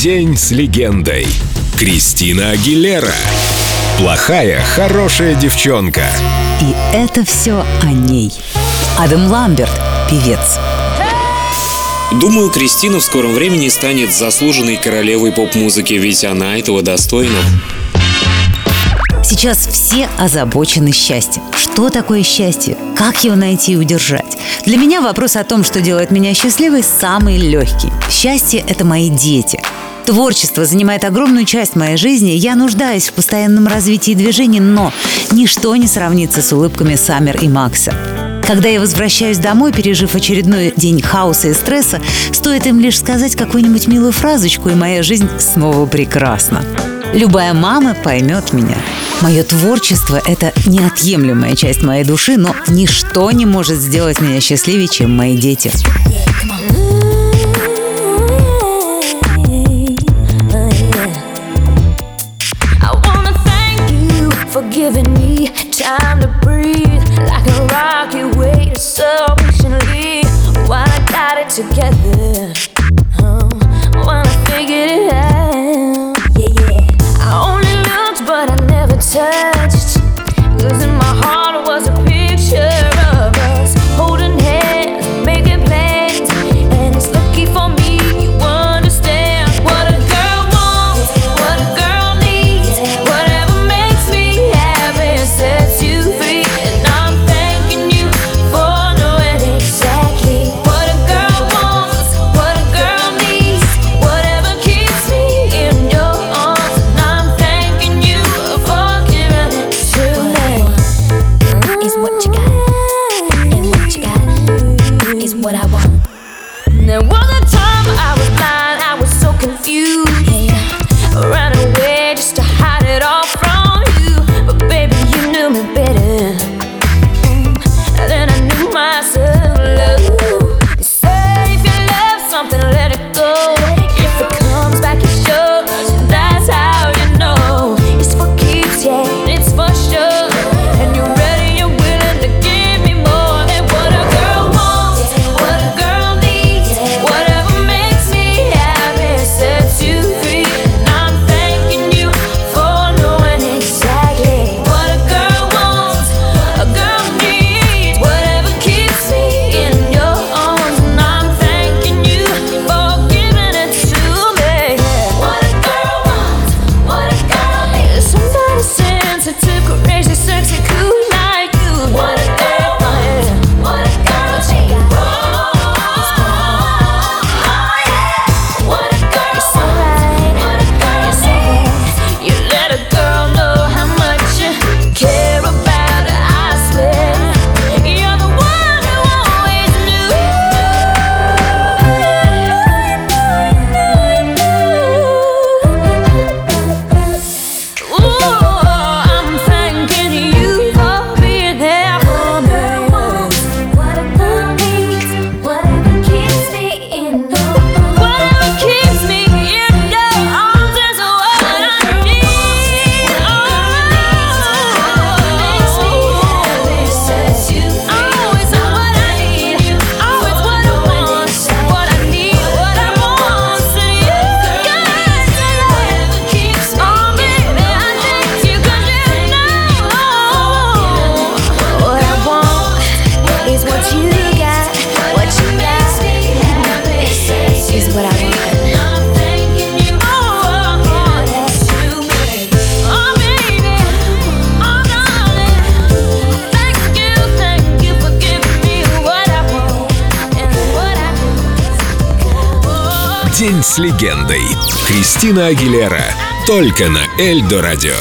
День с легендой. Кристина Агилера. Плохая, хорошая девчонка. И это все о ней. Адам Ламберт, певец. Думаю, Кристина в скором времени станет заслуженной королевой поп-музыки, ведь она этого достойна. Сейчас все озабочены счастьем. Что такое счастье? Как его найти и удержать? Для меня вопрос о том, что делает меня счастливой, самый легкий. Счастье – это мои дети. Творчество занимает огромную часть моей жизни. Я нуждаюсь в постоянном развитии и движении, но ничто не сравнится с улыбками Саммер и Макса. Когда я возвращаюсь домой, пережив очередной день хаоса и стресса, стоит им лишь сказать какую-нибудь милую фразочку, и моя жизнь снова прекрасна. Любая мама поймет меня. Мое творчество – это неотъемлемая часть моей души, но ничто не может сделать меня счастливее, чем мои дети. Giving me time to breathe like a rocket waiting so patiently while I got it together. what I want. День с легендой. Кристина Агилера. Только на Эльдо радио.